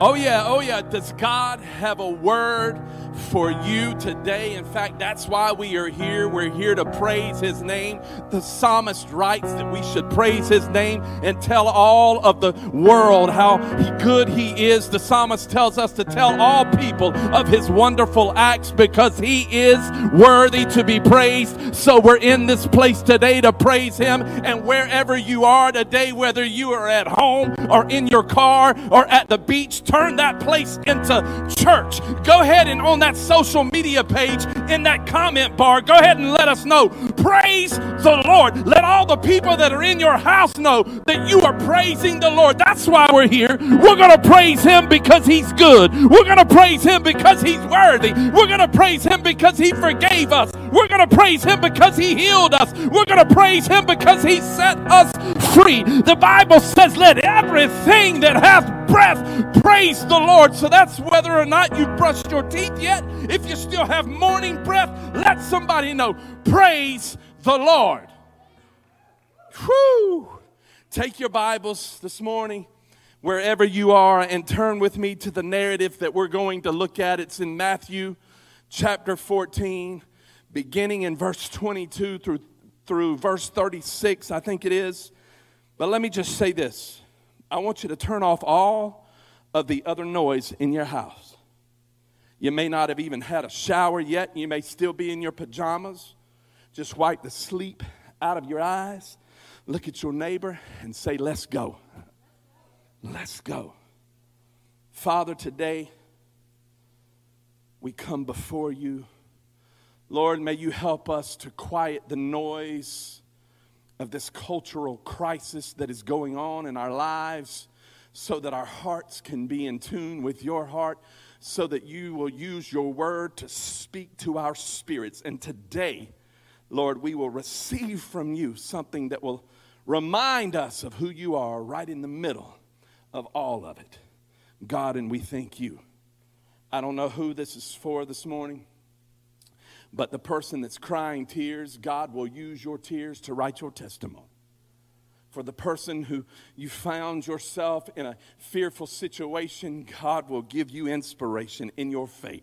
Oh, yeah, oh, yeah. Does God have a word for you today? In fact, that's why we are here. We're here to praise His name. The psalmist writes that we should praise His name and tell all of the world how good He is. The psalmist tells us to tell all people of His wonderful acts because He is worthy to be praised. So we're in this place today to praise Him. And wherever you are today, whether you are at home or in your car or at the beach, turn that place into church. Go ahead and on that social media page, in that comment bar, go ahead and let us know. Praise the Lord. Let all the people that are in your house know that you are praising the Lord. That's why we're here. We're going to praise Him because He's good. We're going to praise Him because He's worthy. We're going to praise Him because He forgave us. We're going to praise Him because He healed us. We're going to praise Him because He set us free. The Bible says, Let everything that hath breath praise the Lord. So that's whether or not you brushed your teeth yet. If you still have morning breath, let somebody know. Praise the Lord. Whew. Take your Bibles this morning, wherever you are, and turn with me to the narrative that we're going to look at. It's in Matthew chapter 14, beginning in verse 22 through, through verse 36, I think it is. But let me just say this I want you to turn off all of the other noise in your house. You may not have even had a shower yet. You may still be in your pajamas. Just wipe the sleep out of your eyes. Look at your neighbor and say, Let's go. Let's go. Father, today we come before you. Lord, may you help us to quiet the noise of this cultural crisis that is going on in our lives so that our hearts can be in tune with your heart, so that you will use your word to speak to our spirits. And today, Lord, we will receive from you something that will remind us of who you are right in the middle of all of it. God, and we thank you. I don't know who this is for this morning. But the person that's crying tears, God will use your tears to write your testimony. For the person who you found yourself in a fearful situation, God will give you inspiration in your faith.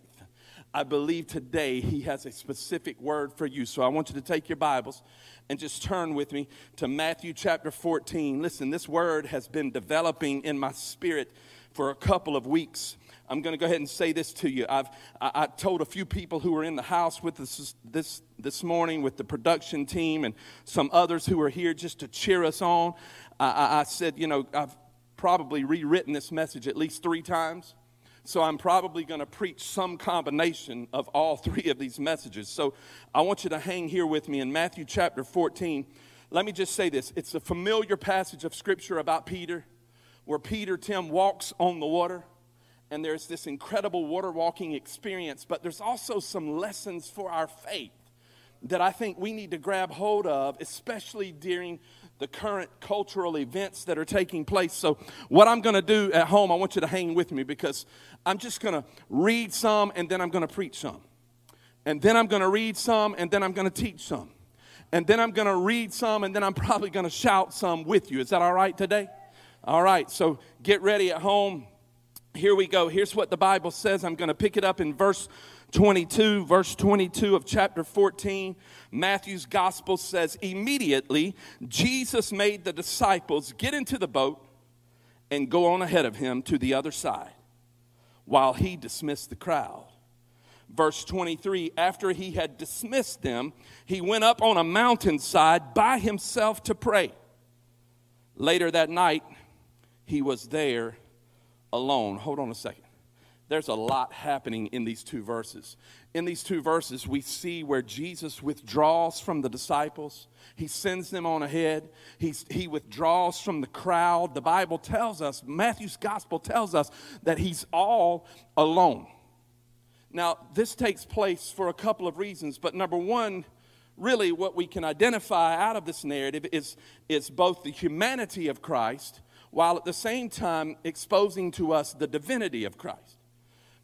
I believe today He has a specific word for you. So I want you to take your Bibles and just turn with me to Matthew chapter 14. Listen, this word has been developing in my spirit for a couple of weeks. I'm going to go ahead and say this to you. I've I, I told a few people who were in the house with us this this morning with the production team and some others who are here just to cheer us on. I, I said, you know, I've probably rewritten this message at least three times. So I'm probably going to preach some combination of all three of these messages. So I want you to hang here with me in Matthew chapter 14. Let me just say this it's a familiar passage of scripture about Peter, where Peter, Tim, walks on the water and there's this incredible water walking experience, but there's also some lessons for our faith that I think we need to grab hold of, especially during the current cultural events that are taking place. So, what I'm going to do at home, I want you to hang with me because I'm just going to read some and then I'm going to preach some. And then I'm going to read some and then I'm going to teach some. And then I'm going to read some and then I'm probably going to shout some with you. Is that all right today? All right, so get ready at home here we go. Here's what the Bible says. I'm going to pick it up in verse 22, verse 22 of chapter 14. Matthew's gospel says, Immediately Jesus made the disciples get into the boat and go on ahead of him to the other side while he dismissed the crowd. Verse 23 After he had dismissed them, he went up on a mountainside by himself to pray. Later that night, he was there alone. Hold on a second. There's a lot happening in these two verses. In these two verses, we see where Jesus withdraws from the disciples. He sends them on ahead. He's, he withdraws from the crowd. The Bible tells us, Matthew's gospel tells us, that he's all alone. Now, this takes place for a couple of reasons, but number one, really what we can identify out of this narrative is, is both the humanity of Christ while at the same time exposing to us the divinity of Christ.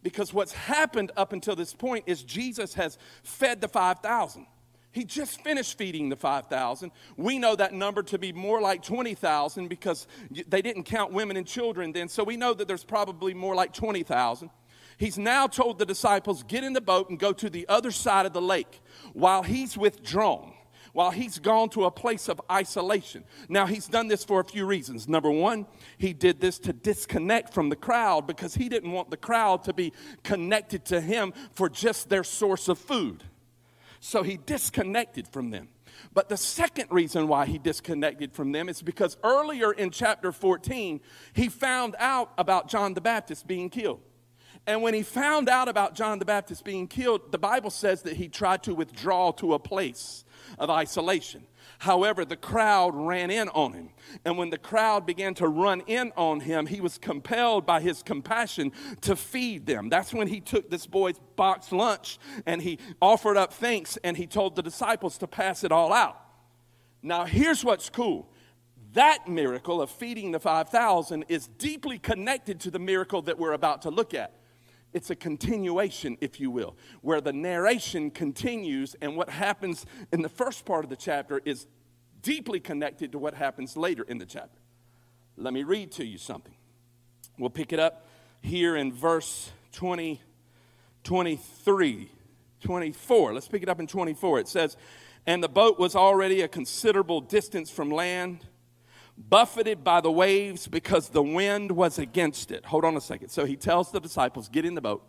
Because what's happened up until this point is Jesus has fed the 5,000. He just finished feeding the 5,000. We know that number to be more like 20,000 because they didn't count women and children then. So we know that there's probably more like 20,000. He's now told the disciples, get in the boat and go to the other side of the lake while he's withdrawn while he's gone to a place of isolation. Now, he's done this for a few reasons. Number one, he did this to disconnect from the crowd because he didn't want the crowd to be connected to him for just their source of food. So he disconnected from them. But the second reason why he disconnected from them is because earlier in chapter 14, he found out about John the Baptist being killed. And when he found out about John the Baptist being killed, the Bible says that he tried to withdraw to a place of isolation. However, the crowd ran in on him. And when the crowd began to run in on him, he was compelled by his compassion to feed them. That's when he took this boy's box lunch and he offered up thanks and he told the disciples to pass it all out. Now, here's what's cool that miracle of feeding the 5,000 is deeply connected to the miracle that we're about to look at. It's a continuation, if you will, where the narration continues, and what happens in the first part of the chapter is deeply connected to what happens later in the chapter. Let me read to you something. We'll pick it up here in verse 20, 23, 24. Let's pick it up in 24. It says, And the boat was already a considerable distance from land buffeted by the waves because the wind was against it. Hold on a second. So he tells the disciples, Get in the boat.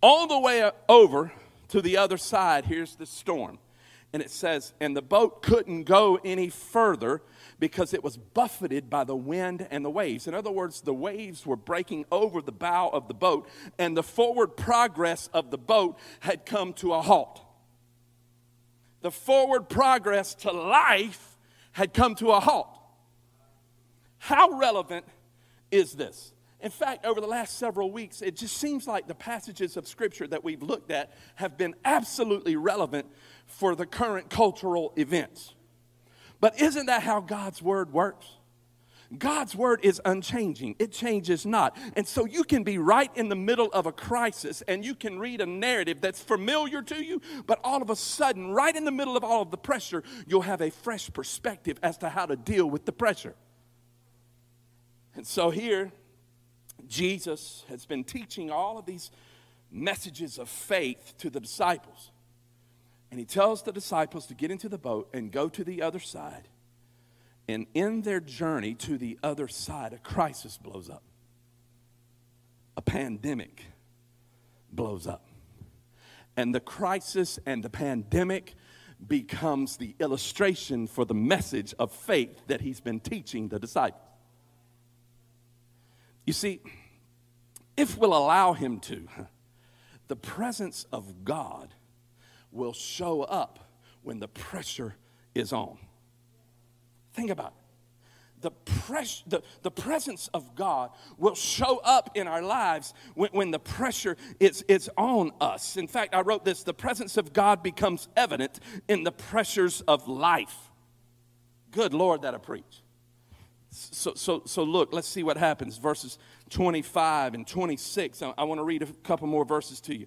All the way over to the other side, here's the storm. And it says, And the boat couldn't go any further because it was buffeted by the wind and the waves. In other words, the waves were breaking over the bow of the boat, and the forward progress of the boat had come to a halt. The forward progress to life had come to a halt. How relevant is this? In fact, over the last several weeks, it just seems like the passages of Scripture that we've looked at have been absolutely relevant for the current cultural events. But isn't that how God's Word works? God's word is unchanging. It changes not. And so you can be right in the middle of a crisis and you can read a narrative that's familiar to you, but all of a sudden, right in the middle of all of the pressure, you'll have a fresh perspective as to how to deal with the pressure. And so here, Jesus has been teaching all of these messages of faith to the disciples. And he tells the disciples to get into the boat and go to the other side. And in their journey to the other side, a crisis blows up. A pandemic blows up. And the crisis and the pandemic becomes the illustration for the message of faith that he's been teaching the disciples. You see, if we'll allow Him to, the presence of God will show up when the pressure is on. Think about it. The, pres- the, the presence of God will show up in our lives when, when the pressure is, is on us. In fact, I wrote this the presence of God becomes evident in the pressures of life. Good Lord, that I preach. So, so, so look, let's see what happens. Verses 25 and 26. I, I want to read a couple more verses to you,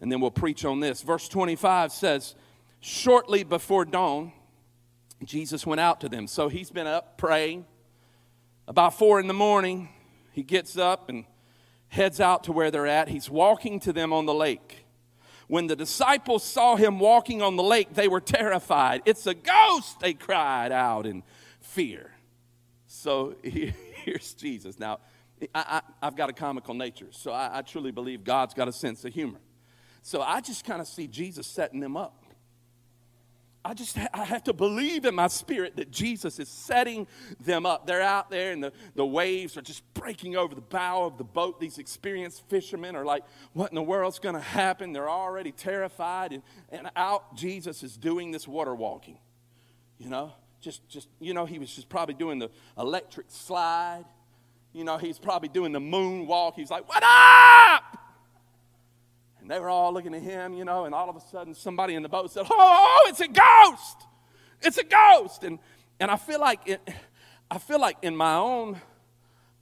and then we'll preach on this. Verse 25 says, Shortly before dawn, Jesus went out to them. So he's been up praying. About four in the morning, he gets up and heads out to where they're at. He's walking to them on the lake. When the disciples saw him walking on the lake, they were terrified. It's a ghost, they cried out in fear. So here's Jesus. Now, I, have got a comical nature, so I, I truly believe God's got a sense of humor. So I just kind of see Jesus setting them up. I just I have to believe in my spirit that Jesus is setting them up. They're out there and the, the waves are just breaking over the bow of the boat. These experienced fishermen are like, what in the world's going to happen? They're already terrified. And, and out Jesus is doing this water walking, you know? Just, just, you know, he was just probably doing the electric slide. You know, he's probably doing the moonwalk. He's like, what up? And they were all looking at him, you know, and all of a sudden somebody in the boat said, oh, it's a ghost. It's a ghost. And, and I feel like it, I feel like in my own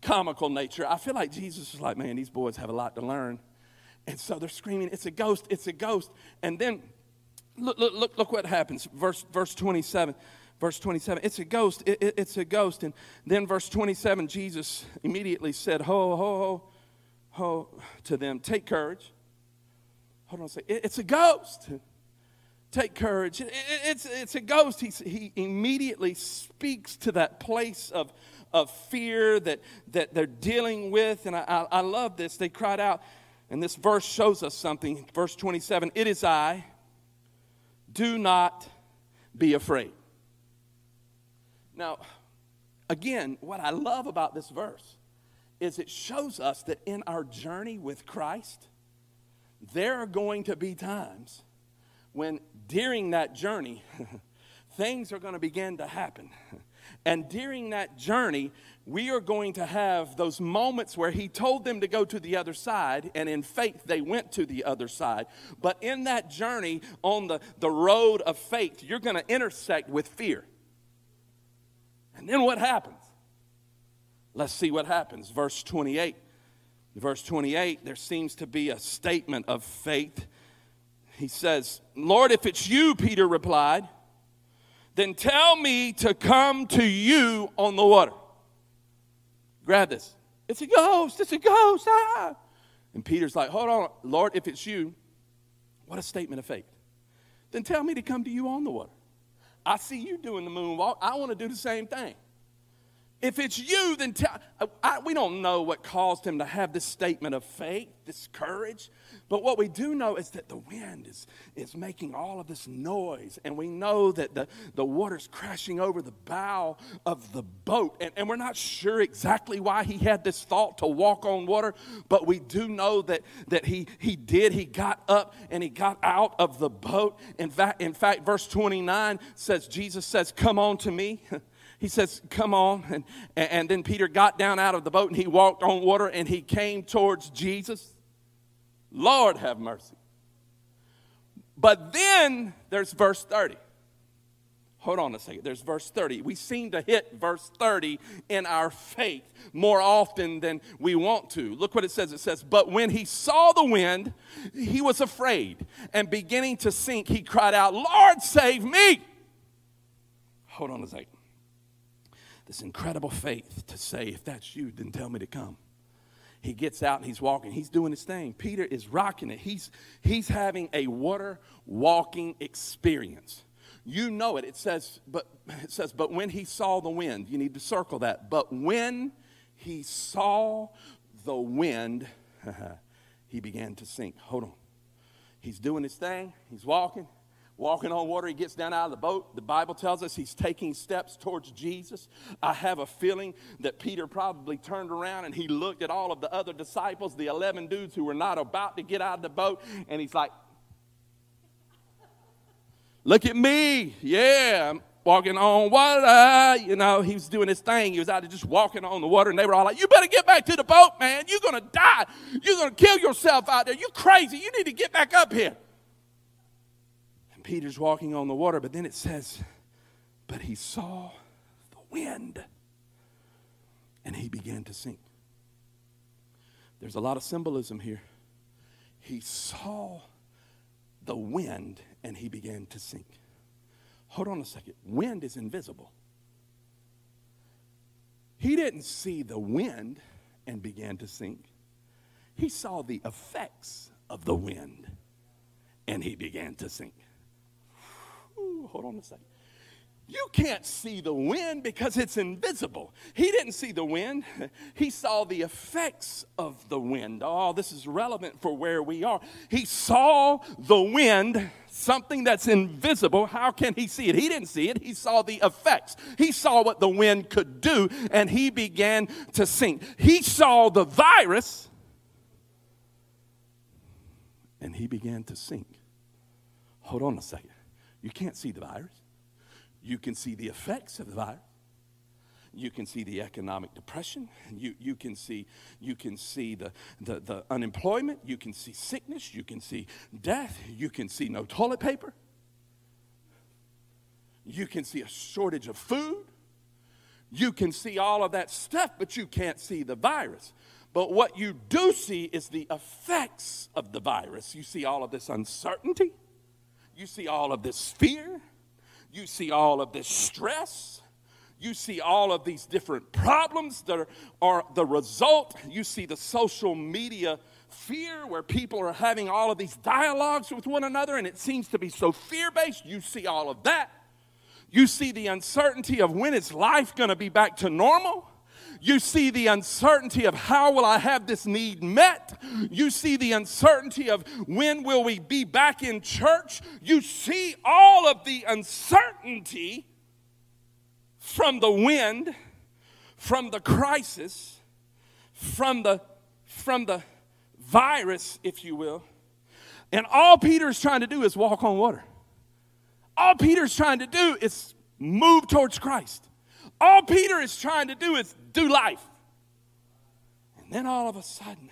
comical nature, I feel like Jesus is like, man, these boys have a lot to learn. And so they're screaming, it's a ghost, it's a ghost. And then Look, look, look, look what happens. Verse, verse 27. Verse 27. It's a ghost. It, it, it's a ghost. And then verse 27, Jesus immediately said, Ho, ho, ho, ho, to them, take courage. Hold on a second. It, it's a ghost. Take courage. It, it's, it's a ghost. He, he immediately speaks to that place of, of fear that, that they're dealing with. And I, I, I love this. They cried out, and this verse shows us something. Verse 27 It is I. Do not be afraid. Now, again, what I love about this verse is it shows us that in our journey with Christ, there are going to be times when during that journey, things are going to begin to happen. And during that journey, we are going to have those moments where he told them to go to the other side, and in faith, they went to the other side. But in that journey on the, the road of faith, you're going to intersect with fear. And then what happens? Let's see what happens. Verse 28. Verse 28, there seems to be a statement of faith. He says, Lord, if it's you, Peter replied, then tell me to come to you on the water. Grab this. It's a ghost. It's a ghost. Ah. And Peter's like, hold on, Lord, if it's you, what a statement of faith. Then tell me to come to you on the water. I see you doing the moonwalk. I want to do the same thing. If it's you, then tell. I, we don't know what caused him to have this statement of faith, this courage. But what we do know is that the wind is, is making all of this noise. And we know that the, the water's crashing over the bow of the boat. And, and we're not sure exactly why he had this thought to walk on water. But we do know that, that he, he did. He got up and he got out of the boat. In fact, in fact, verse 29 says, Jesus says, Come on to me. he says, Come on. And, and then Peter got down out of the boat and he walked on water and he came towards Jesus. Lord, have mercy. But then there's verse 30. Hold on a second. There's verse 30. We seem to hit verse 30 in our faith more often than we want to. Look what it says. It says, But when he saw the wind, he was afraid, and beginning to sink, he cried out, Lord, save me. Hold on a second this incredible faith to say, if that's you, then tell me to come. He gets out and he's walking. He's doing his thing. Peter is rocking it. He's, he's having a water walking experience. You know it. It says, but it says, but when he saw the wind, you need to circle that. But when he saw the wind, he began to sink. Hold on. He's doing his thing. He's walking walking on water. He gets down out of the boat. The Bible tells us he's taking steps towards Jesus. I have a feeling that Peter probably turned around and he looked at all of the other disciples, the 11 dudes who were not about to get out of the boat, and he's like, Look at me. Yeah, I'm walking on water. You know, he was doing his thing. He was out there just walking on the water, and they were all like, You better get back to the boat, man. You're going to die. You're going to kill yourself out there. You're crazy. You need to get back up here. Peter's walking on the water, but then it says, But he saw the wind and he began to sink. There's a lot of symbolism here. He saw the wind and he began to sink. Hold on a second. Wind is invisible. He didn't see the wind and began to sink. He saw the effects of the wind and he began to sink. Ooh, hold on a second. You can't see the wind because it's invisible. He didn't see the wind, he saw the effects of the wind. Oh, this is relevant for where we are. He saw the wind, something that's invisible. How can he see it? He didn't see it, he saw the effects. He saw what the wind could do, and he began to sink. He saw the virus, and he began to sink. Hold on a second. You can't see the virus. You can see the effects of the virus. You can see the economic depression. You, you can see, you can see the, the, the unemployment. You can see sickness. You can see death. You can see no toilet paper. You can see a shortage of food. You can see all of that stuff, but you can't see the virus. But what you do see is the effects of the virus. You see all of this uncertainty. You see all of this fear, you see all of this stress, you see all of these different problems that are, are the result. You see the social media fear where people are having all of these dialogues with one another and it seems to be so fear based. You see all of that. You see the uncertainty of when is life going to be back to normal. You see the uncertainty of how will I have this need met. You see the uncertainty of when will we be back in church. You see all of the uncertainty from the wind, from the crisis, from the from the virus, if you will. And all Peter's trying to do is walk on water. All Peter's trying to do is move towards Christ. All Peter is trying to do is do life. And then all of a sudden,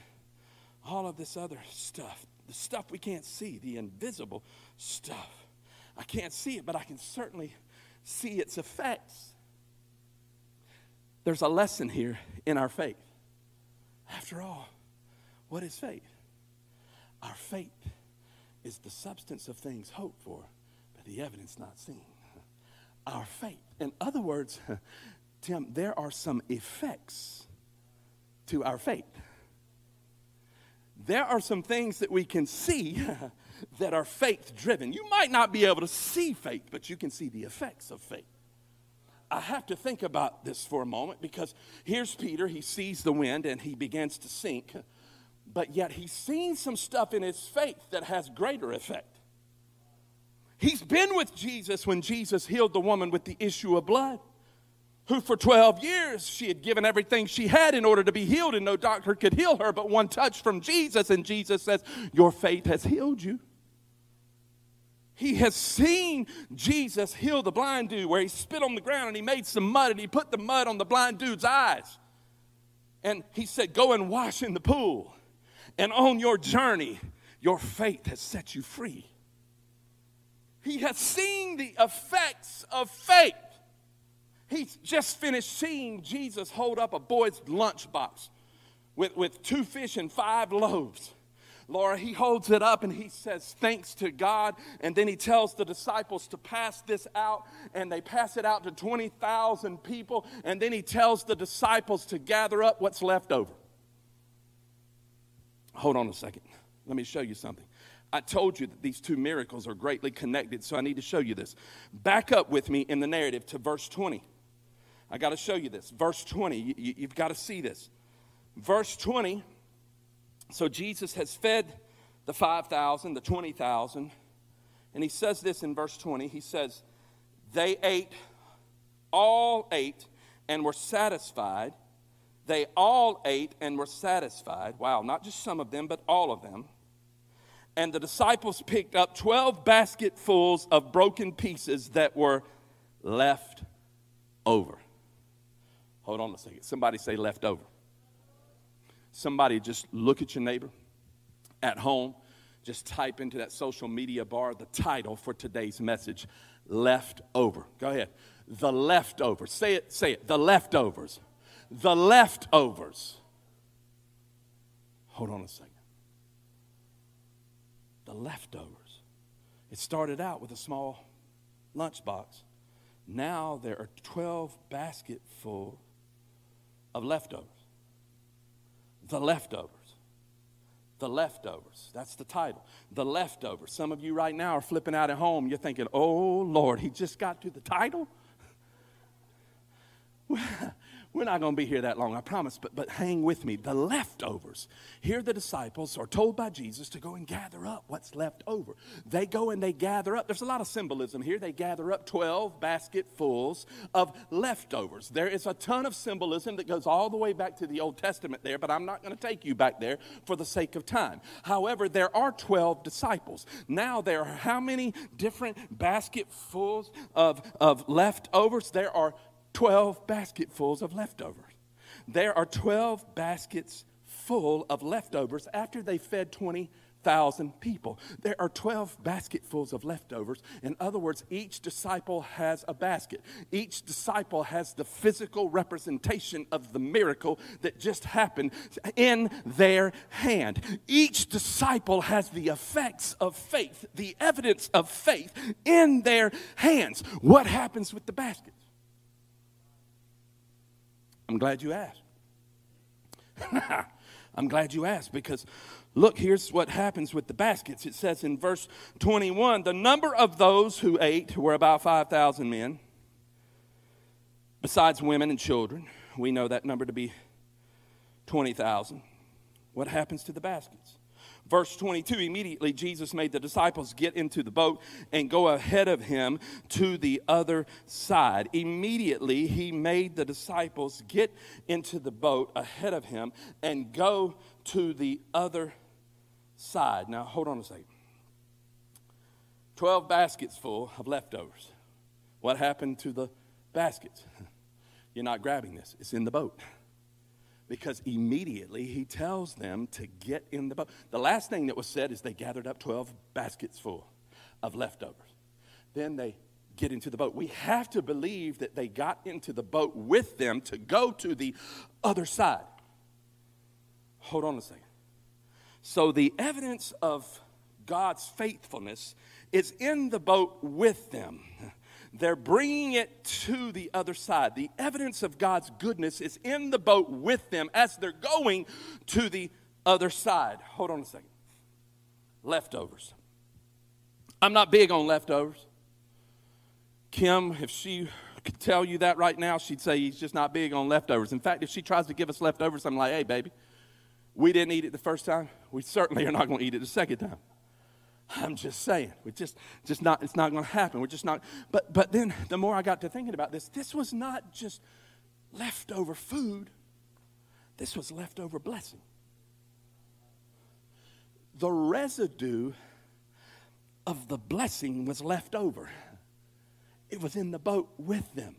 all of this other stuff, the stuff we can't see, the invisible stuff, I can't see it, but I can certainly see its effects. There's a lesson here in our faith. After all, what is faith? Our faith is the substance of things hoped for, but the evidence not seen. Our faith. In other words, Tim, there are some effects to our faith. There are some things that we can see that are faith driven. You might not be able to see faith, but you can see the effects of faith. I have to think about this for a moment because here's Peter. He sees the wind and he begins to sink but yet he's seen some stuff in his faith that has greater effect. He's been with Jesus when Jesus healed the woman with the issue of blood, who for 12 years she had given everything she had in order to be healed, and no doctor could heal her but one touch from Jesus, and Jesus says, Your faith has healed you. He has seen Jesus heal the blind dude where he spit on the ground and he made some mud and he put the mud on the blind dude's eyes. And he said, Go and wash in the pool. And on your journey, your faith has set you free. He has seen the effects of faith. He's just finished seeing Jesus hold up a boy's lunchbox with, with two fish and five loaves. Lord, he holds it up and he says, Thanks to God. And then he tells the disciples to pass this out, and they pass it out to 20,000 people. And then he tells the disciples to gather up what's left over. Hold on a second. Let me show you something. I told you that these two miracles are greatly connected, so I need to show you this. Back up with me in the narrative to verse 20. I got to show you this. Verse 20, you, you, you've got to see this. Verse 20, so Jesus has fed the 5,000, the 20,000, and he says this in verse 20. He says, They ate, all ate, and were satisfied they all ate and were satisfied. Wow, not just some of them, but all of them. And the disciples picked up 12 basketfuls of broken pieces that were left over. Hold on a second. Somebody say left over. Somebody just look at your neighbor at home. Just type into that social media bar the title for today's message left over. Go ahead. The leftovers. Say it, say it. The leftovers the leftovers. Hold on a second. The leftovers. It started out with a small lunchbox. Now there are 12 basketful of leftovers. The leftovers. The leftovers. That's the title. The leftovers. Some of you right now are flipping out at home. You're thinking, oh Lord, he just got to the title? We're not going to be here that long, I promise, but, but hang with me. The leftovers. Here, the disciples are told by Jesus to go and gather up what's left over. They go and they gather up. There's a lot of symbolism here. They gather up 12 basketfuls of leftovers. There is a ton of symbolism that goes all the way back to the Old Testament there, but I'm not going to take you back there for the sake of time. However, there are 12 disciples. Now, there are how many different basketfuls of, of leftovers? There are 12 basketfuls of leftovers. There are 12 baskets full of leftovers after they fed 20 thousand people. There are 12 basketfuls of leftovers. In other words, each disciple has a basket. Each disciple has the physical representation of the miracle that just happened in their hand. Each disciple has the effects of faith, the evidence of faith in their hands. What happens with the baskets? I'm glad you asked. I'm glad you asked because Look, here's what happens with the baskets. It says in verse 21 the number of those who ate were about 5,000 men, besides women and children. We know that number to be 20,000. What happens to the baskets? Verse 22 immediately Jesus made the disciples get into the boat and go ahead of him to the other side. Immediately he made the disciples get into the boat ahead of him and go to the other side. Now, hold on a second. 12 baskets full of leftovers. What happened to the baskets? You're not grabbing this, it's in the boat. Because immediately he tells them to get in the boat. The last thing that was said is they gathered up 12 baskets full of leftovers. Then they get into the boat. We have to believe that they got into the boat with them to go to the other side. Hold on a second. So the evidence of God's faithfulness is in the boat with them. They're bringing it to the other side. The evidence of God's goodness is in the boat with them as they're going to the other side. Hold on a second. Leftovers. I'm not big on leftovers. Kim, if she could tell you that right now, she'd say he's just not big on leftovers. In fact, if she tries to give us leftovers, I'm like, hey, baby, we didn't eat it the first time. We certainly are not going to eat it the second time. I'm just saying, we just, just not, it's not going to happen. We're just not. But, but then the more I got to thinking about this, this was not just leftover food. This was leftover blessing. The residue of the blessing was left over. It was in the boat with them.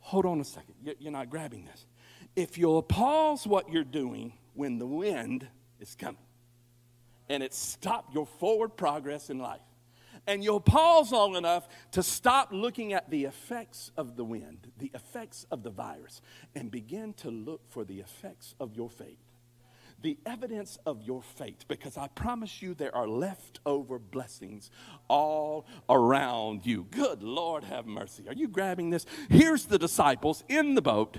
Hold on a second. You're not grabbing this. If you'll pause what you're doing when the wind is coming. And it stopped your forward progress in life. And you'll pause long enough to stop looking at the effects of the wind, the effects of the virus, and begin to look for the effects of your faith. The evidence of your faith, because I promise you there are leftover blessings all around you. Good Lord, have mercy. Are you grabbing this? Here's the disciples in the boat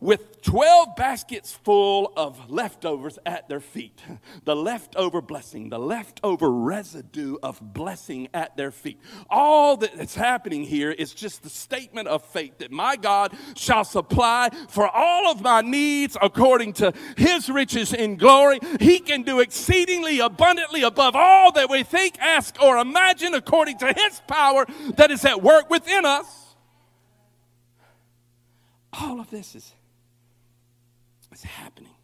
with 12 baskets full of leftovers at their feet. The leftover blessing, the leftover residue of blessing at their feet. All that's happening here is just the statement of faith that my God shall supply for all of my needs according to his riches in glory. He can do exceedingly abundantly above all that we think, ask, or imagine according to his power that is at work within us. All of this is is happening.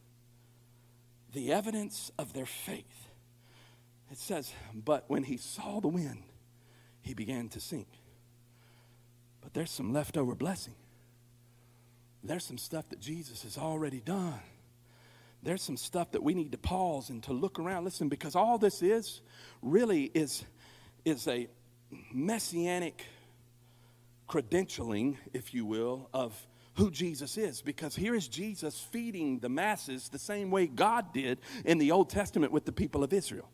The evidence of their faith. It says, but when he saw the wind, he began to sink. But there's some leftover blessing. There's some stuff that Jesus has already done. There's some stuff that we need to pause and to look around. Listen, because all this is really is, is a messianic credentialing, if you will, of who Jesus is because here is Jesus feeding the masses the same way God did in the Old Testament with the people of Israel.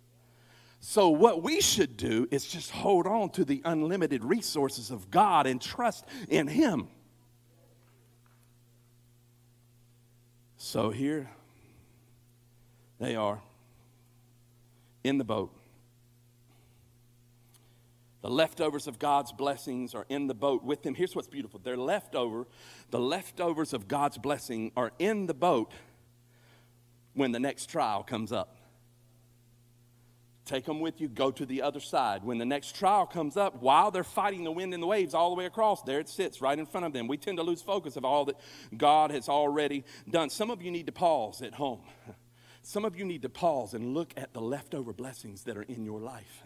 So, what we should do is just hold on to the unlimited resources of God and trust in Him. So, here they are in the boat. The leftovers of God's blessings are in the boat with them. Here's what's beautiful they're leftover. The leftovers of God's blessing are in the boat when the next trial comes up. Take them with you, go to the other side. When the next trial comes up, while they're fighting the wind and the waves all the way across, there it sits right in front of them. We tend to lose focus of all that God has already done. Some of you need to pause at home. Some of you need to pause and look at the leftover blessings that are in your life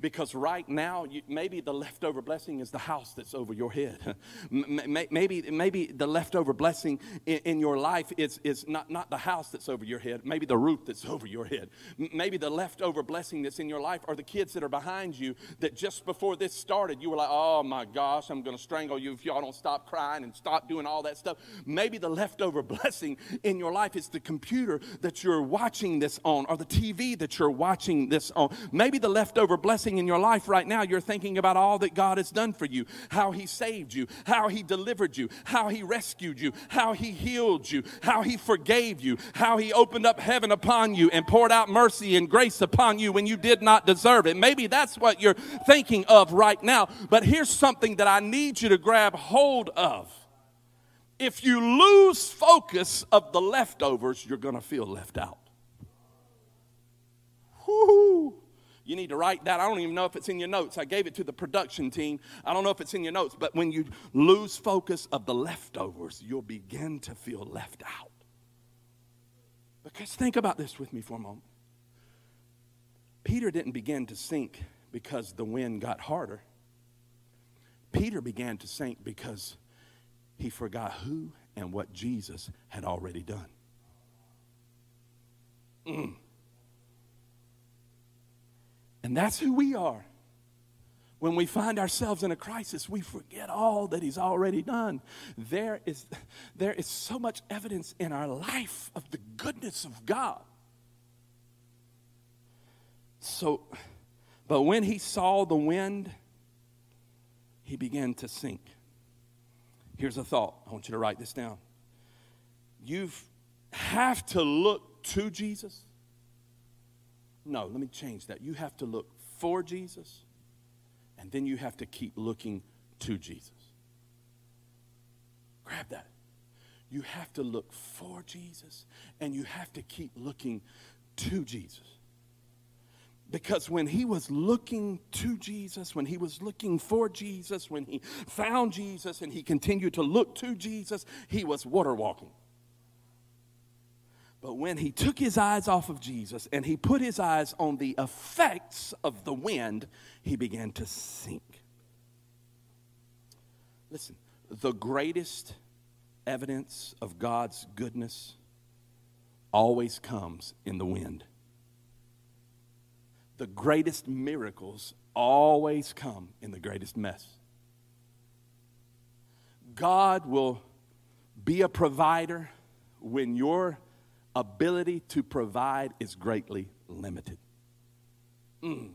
because right now, you, maybe the leftover blessing is the house that's over your head. maybe, maybe the leftover blessing in, in, your life is, is not, not the house that's over your head, maybe the roof that's over your head. maybe the leftover blessing that's in your life are the kids that are behind you that just before this started, you were like, oh my gosh, I'm going to strangle you if y'all don't stop crying and stop doing all that stuff. Maybe the leftover blessing in your life is the computer that you're watching this on or the TV that you're watching this on. Maybe the leftover blessing in your life right now, you're thinking about all that God has done for you, how He saved you, how He delivered you, how He rescued you, how He healed you, how He forgave you, how He opened up heaven upon you and poured out mercy and grace upon you when you did not deserve it. Maybe that's what you're thinking of right now. But here's something that I need you to grab hold of. If you lose focus of the leftovers, you're going to feel left out. Woo-hoo. You need to write that. I don't even know if it's in your notes. I gave it to the production team. I don't know if it's in your notes, but when you lose focus of the leftovers, you'll begin to feel left out. Because think about this with me for a moment. Peter didn't begin to sink because the wind got harder. Peter began to sink because he forgot who and what Jesus had already done. Mm. And that's who we are. When we find ourselves in a crisis, we forget all that He's already done. There is, there is so much evidence in our life of the goodness of God. So, but when he saw the wind, he began to sink. Here's a thought. I want you to write this down. You have to look to Jesus no, let me change that. You have to look for Jesus, and then you have to keep looking to Jesus. Grab that. You have to look for Jesus, and you have to keep looking to Jesus. Because when he was looking to Jesus, when he was looking for Jesus, when he found Jesus and he continued to look to Jesus, he was water walking. But when he took his eyes off of Jesus and he put his eyes on the effects of the wind, he began to sink. Listen, the greatest evidence of God's goodness always comes in the wind. The greatest miracles always come in the greatest mess. God will be a provider when you're ability to provide is greatly limited. Mm,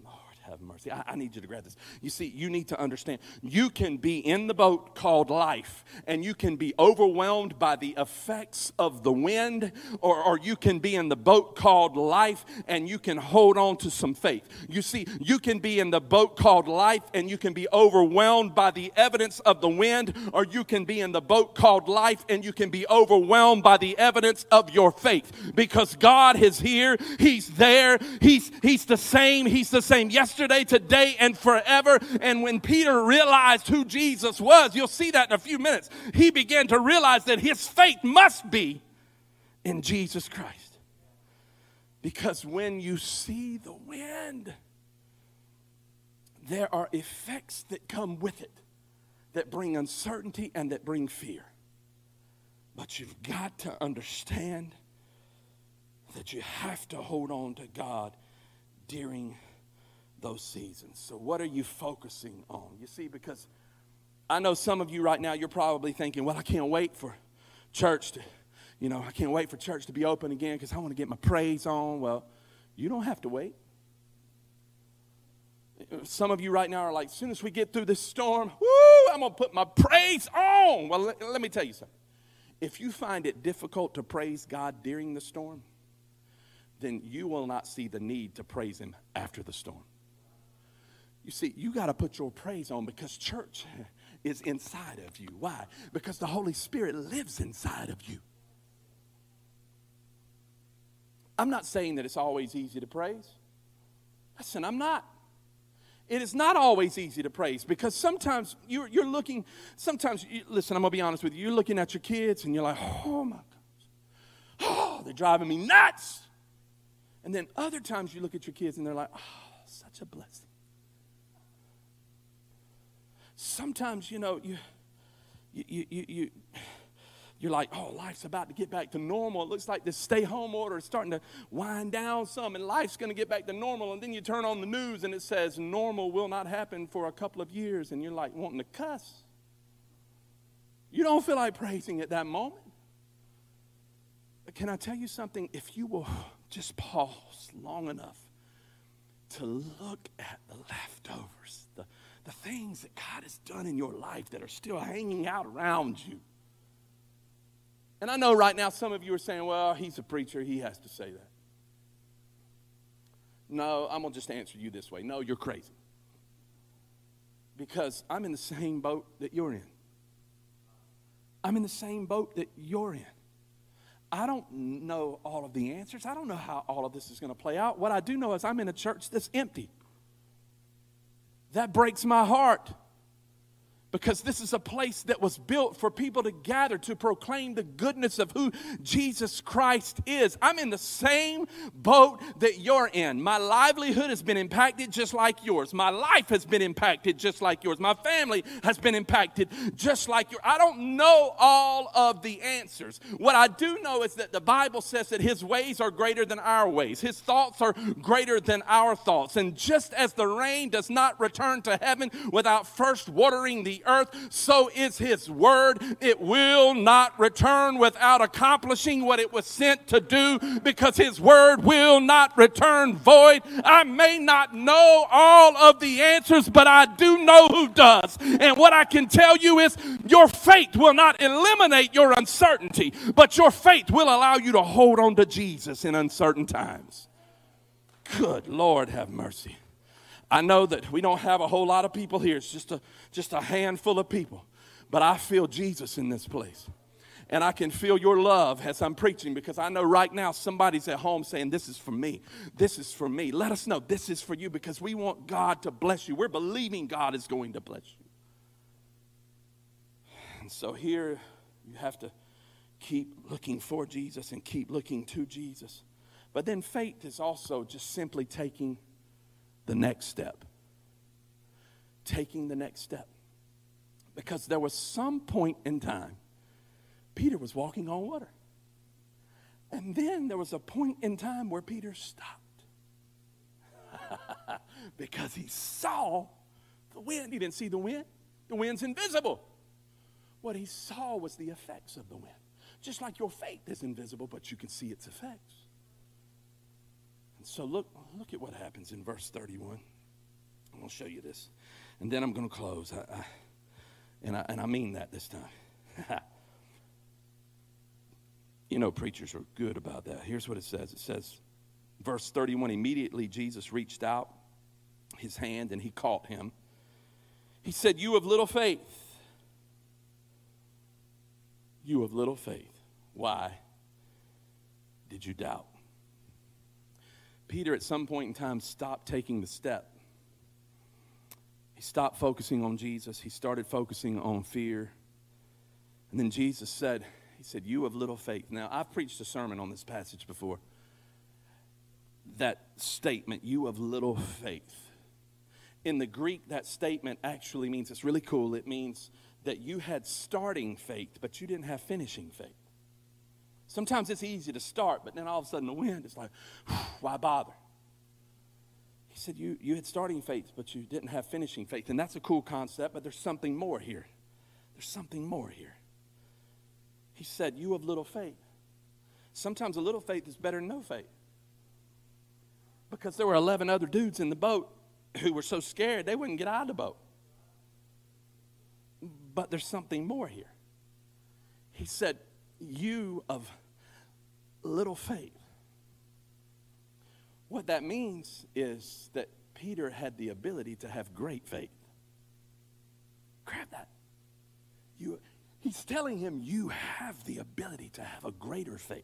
have mercy. I, I, need you to grab this. You see, you need to understand. You can be in the boat called life, and you can be overwhelmed by the effects of the wind, or, or you can be in the boat called life, and you can hold on to some faith. You see, you can be in the boat called life, and you can be overwhelmed by the evidence of the wind, or you can be in the boat called life, and you can be overwhelmed by the evidence of your faith. Because God is here, He's there, He's He's the same, He's the same yesterday yesterday, today, and forever. And when Peter realized who Jesus was, you'll see that in a few minutes, he began to realize that his faith must be in Jesus Christ. Because when you see the wind, there are effects that come with it that bring uncertainty and that bring fear. But you've got to understand that you have to hold on to God during those seasons. So, what are you focusing on? You see, because I know some of you right now, you're probably thinking, well, I can't wait for church to, you know, I can't wait for church to be open again because I want to get my praise on. Well, you don't have to wait. Some of you right now are like, as soon as we get through this storm, woo, I'm going to put my praise on. Well, let, let me tell you something. If you find it difficult to praise God during the storm, then you will not see the need to praise Him after the storm. You see, you got to put your praise on because church is inside of you. Why? Because the Holy Spirit lives inside of you. I'm not saying that it's always easy to praise. Listen, I'm not. It is not always easy to praise because sometimes you're, you're looking, sometimes, you, listen, I'm going to be honest with you. You're looking at your kids and you're like, oh my gosh, oh, they're driving me nuts. And then other times you look at your kids and they're like, oh, such a blessing. Sometimes, you know, you, you, you, you, you're like, oh, life's about to get back to normal. It looks like this stay home order is starting to wind down some, and life's going to get back to normal. And then you turn on the news and it says normal will not happen for a couple of years, and you're like wanting to cuss. You don't feel like praising at that moment. But can I tell you something? If you will just pause long enough to look at the leftovers, the, the things that God has done in your life that are still hanging out around you. And I know right now some of you are saying, well, he's a preacher, he has to say that. No, I'm going to just answer you this way. No, you're crazy. Because I'm in the same boat that you're in. I'm in the same boat that you're in. I don't know all of the answers. I don't know how all of this is going to play out. What I do know is I'm in a church that's empty. That breaks my heart because this is a place that was built for people to gather to proclaim the goodness of who Jesus Christ is. I'm in the same boat that you're in. My livelihood has been impacted just like yours. My life has been impacted just like yours. My family has been impacted just like yours. I don't know all of the answers. What I do know is that the Bible says that his ways are greater than our ways, his thoughts are greater than our thoughts. And just as the rain does not return to heaven without first watering the earth, so is his word. It will not return without accomplishing what it was sent to do because his word will not return void. I may not know all of the answers, but I do know who does. And what I can tell you is your faith will not eliminate your uncertainty, but your faith will allow you to hold on to Jesus in uncertain times. Good Lord, have mercy. I know that we don't have a whole lot of people here. It's just a, just a handful of people. But I feel Jesus in this place. And I can feel your love as I'm preaching because I know right now somebody's at home saying, This is for me. This is for me. Let us know this is for you because we want God to bless you. We're believing God is going to bless you. And so here you have to keep looking for Jesus and keep looking to Jesus. But then faith is also just simply taking the next step. Taking the next step. Because there was some point in time, Peter was walking on water. And then there was a point in time where Peter stopped. because he saw the wind. He didn't see the wind, the wind's invisible. What he saw was the effects of the wind. Just like your faith is invisible, but you can see its effects. So look, look at what happens in verse 31. I'm going to show you this. And then I'm going to close. I, I, and, I, and I mean that this time. you know, preachers are good about that. Here's what it says it says, verse 31 immediately Jesus reached out his hand and he caught him. He said, You have little faith. You have little faith. Why did you doubt? Peter, at some point in time, stopped taking the step. He stopped focusing on Jesus. He started focusing on fear. And then Jesus said, He said, You have little faith. Now, I've preached a sermon on this passage before. That statement, you have little faith. In the Greek, that statement actually means it's really cool. It means that you had starting faith, but you didn't have finishing faith. Sometimes it's easy to start, but then all of a sudden the wind is like, why bother? He said, you, you had starting faith, but you didn't have finishing faith. And that's a cool concept, but there's something more here. There's something more here. He said, You have little faith. Sometimes a little faith is better than no faith. Because there were 11 other dudes in the boat who were so scared they wouldn't get out of the boat. But there's something more here. He said, You of little faith. What that means is that Peter had the ability to have great faith. Grab that. You, he's telling him, You have the ability to have a greater faith.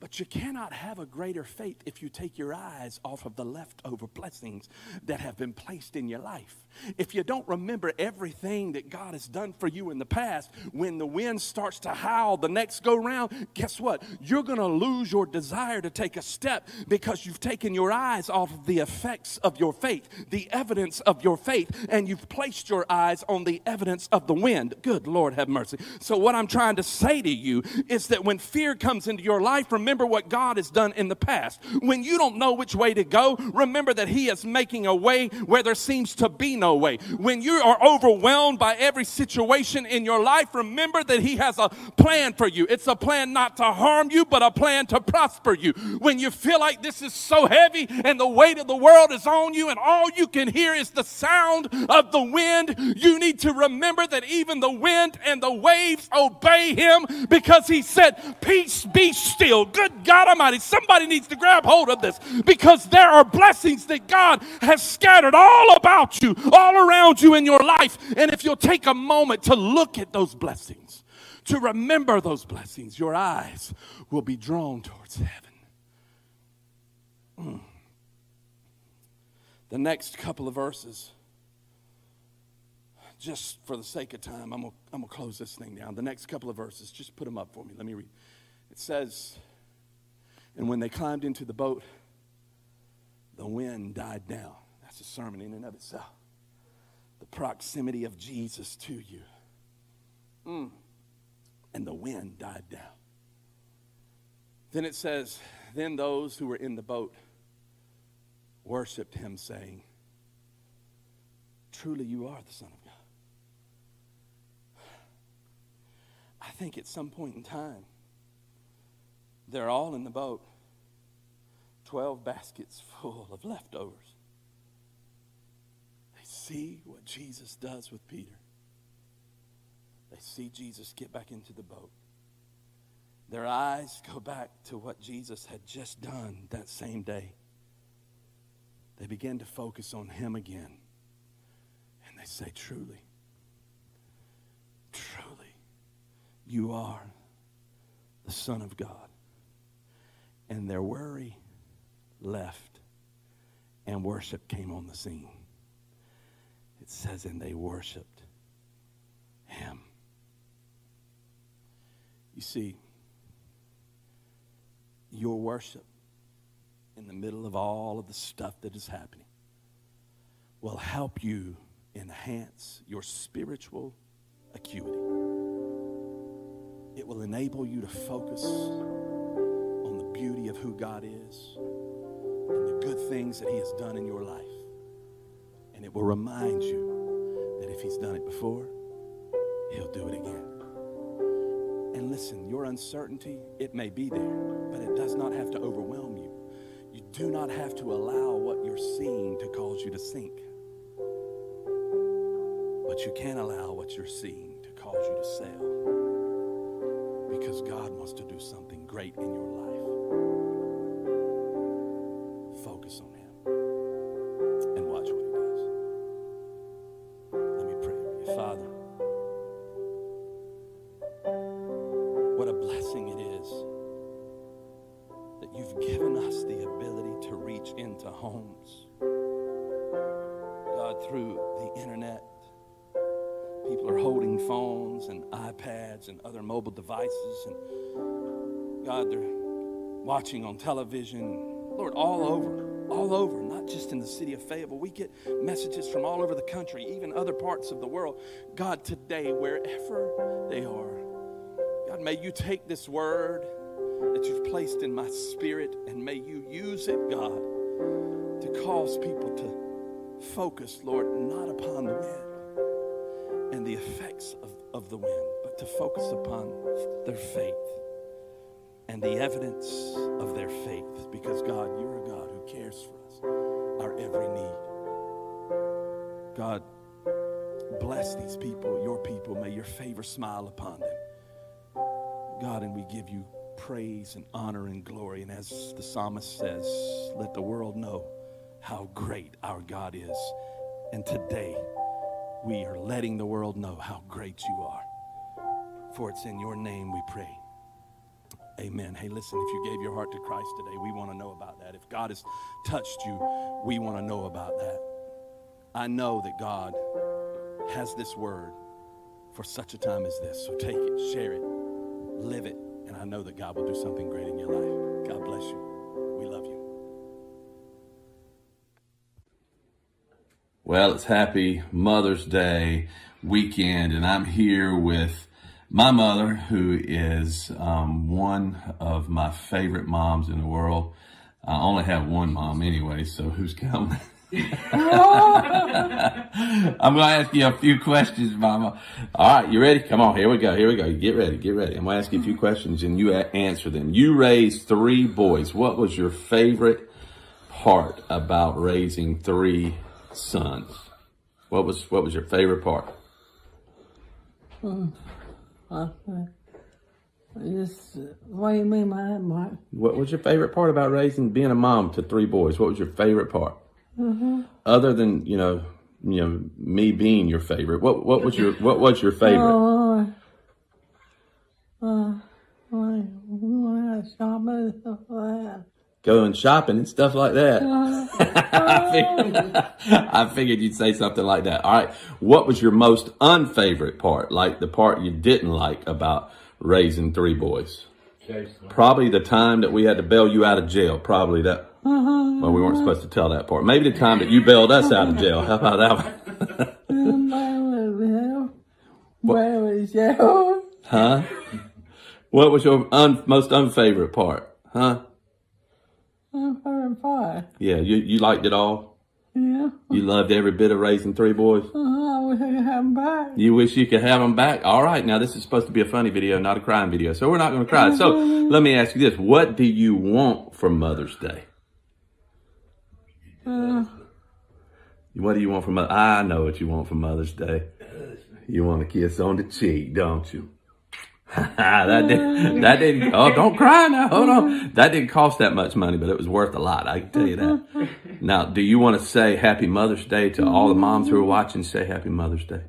But you cannot have a greater faith if you take your eyes off of the leftover blessings that have been placed in your life. If you don't remember everything that God has done for you in the past, when the wind starts to howl the next go round, guess what? You're going to lose your desire to take a step because you've taken your eyes off of the effects of your faith, the evidence of your faith, and you've placed your eyes on the evidence of the wind. Good Lord, have mercy. So, what I'm trying to say to you is that when fear comes into your life, remember what God has done in the past. When you don't know which way to go, remember that He is making a way where there seems to be no way. When you are overwhelmed by every situation in your life, remember that He has a plan for you. It's a plan not to harm you, but a plan to prosper you. When you feel like this is so heavy and the weight of the world is on you and all you can hear is the sound of the wind, you need to remember that even the wind and the waves obey Him because He said, Peace be still. Good God Almighty, somebody needs to grab hold of this because there are blessings that God has scattered all about you, all around you in your life. And if you'll take a moment to look at those blessings, to remember those blessings, your eyes will be drawn towards heaven. Mm. The next couple of verses, just for the sake of time, I'm going to close this thing down. The next couple of verses, just put them up for me. Let me read. It says, And when they climbed into the boat, the wind died down. That's a sermon in and of itself the proximity of Jesus to you. Mm. And the wind died down. Then it says, Then those who were in the boat worshiped him, saying, Truly you are the Son of God. I think at some point in time, they're all in the boat, 12 baskets full of leftovers They see what Jesus does with Peter. They see Jesus get back into the boat. Their eyes go back to what Jesus had just done that same day. They begin to focus on him again. And they say, Truly, truly, you are the Son of God. And their worry left, and worship came on the scene it says, and they worshiped him. You see, your worship in the middle of all of the stuff that is happening will help you enhance your spiritual acuity. It will enable you to focus beauty of who God is and the good things that He has done in your life. And it will remind you that if He's done it before, He'll do it again. And listen, your uncertainty, it may be there, but it does not have to overwhelm you. You do not have to allow what you're seeing to cause you to sink. But you can allow what you're seeing to cause you to sail. Because God wants to do something great in your life. Focus on Him. and watch what He does. Let me pray for you, Father. What a blessing it is that you've given us the ability to reach into homes. God, through the internet, people are holding phones and iPads and other mobile devices. And God, they're watching on television. Lord, all over, all over, not just in the city of Fayetteville. We get messages from all over the country, even other parts of the world. God, today, wherever they are, God, may you take this word that you've placed in my spirit and may you use it, God, to cause people to focus, Lord, not upon the wind and the effects of, of the wind, but to focus upon their faith and the evidence of their faith because God, you're a God who cares for us, our every need. God, bless these people, your people. May your favor smile upon them. God, and we give you praise and honor and glory. And as the psalmist says, let the world know how great our God is. And today, we are letting the world know how great you are. For it's in your name we pray. Amen. Hey, listen, if you gave your heart to Christ today, we want to know about that. If God has touched you, we want to know about that. I know that God has this word for such a time as this. So take it, share it, live it, and I know that God will do something great in your life. God bless you. We love you. Well, it's happy Mother's Day weekend, and I'm here with my mother, who is um, one of my favorite moms in the world. I only have one mom anyway, so who's counting? I'm going to ask you a few questions, Mama. All right, you ready? Come on, here we go. Here we go. Get ready. Get ready. I'm going to ask you a few questions and you answer them. You raised three boys. What was your favorite part about raising three sons? What was what was your favorite part? Uh, just, what do you mean by that, Mark? What was your favorite part about raising, being a mom to three boys? What was your favorite part? Mm-hmm. Other than you know, you know, me being your favorite. What what was your what was your favorite? Oh, uh, uh, when I shopping and stuff like that. Going shopping and stuff like that. Uh, I, figured, I figured you'd say something like that. All right. What was your most unfavorite part? Like the part you didn't like about raising three boys? Probably the time that we had to bail you out of jail. Probably that. Well, we weren't supposed to tell that part. Maybe the time that you bailed us out of jail. How about that one? Where was you? Huh? What was your un- most unfavorite part? Huh? I'm very far. Yeah, you, you liked it all? Yeah. You loved every bit of raising three boys? Uh, I wish I could have them back. You wish you could have them back? All right, now this is supposed to be a funny video, not a crying video, so we're not going to cry. So let me ask you this. What do you want for Mother's Day? Uh, What do you want for Mother? I know what you want for Mother's Day. You want a kiss on the cheek, don't you? that did that didn't. Oh, don't cry now. Hold on. That didn't cost that much money, but it was worth a lot. I can tell you that. Now, do you want to say Happy Mother's Day to all the moms who are watching? Say Happy Mother's Day.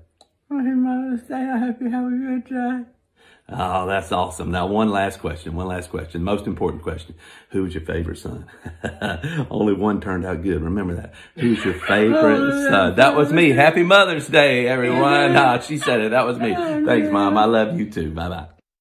Happy Mother's Day. I hope you have a good day. Oh, that's awesome. Now, one last question. One last question. Most important question. Who's your favorite son? Only one turned out good. Remember that. Who's your favorite son? That was me. Happy Mother's Day, everyone. Ah, she said it. That was me. Thanks, Mom. I love you too. Bye bye.